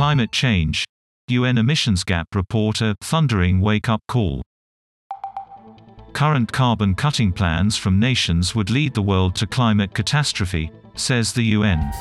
climate change. UN emissions gap report a thundering wake-up call. Current carbon cutting plans from nations would lead the world to climate catastrophe, says the UN.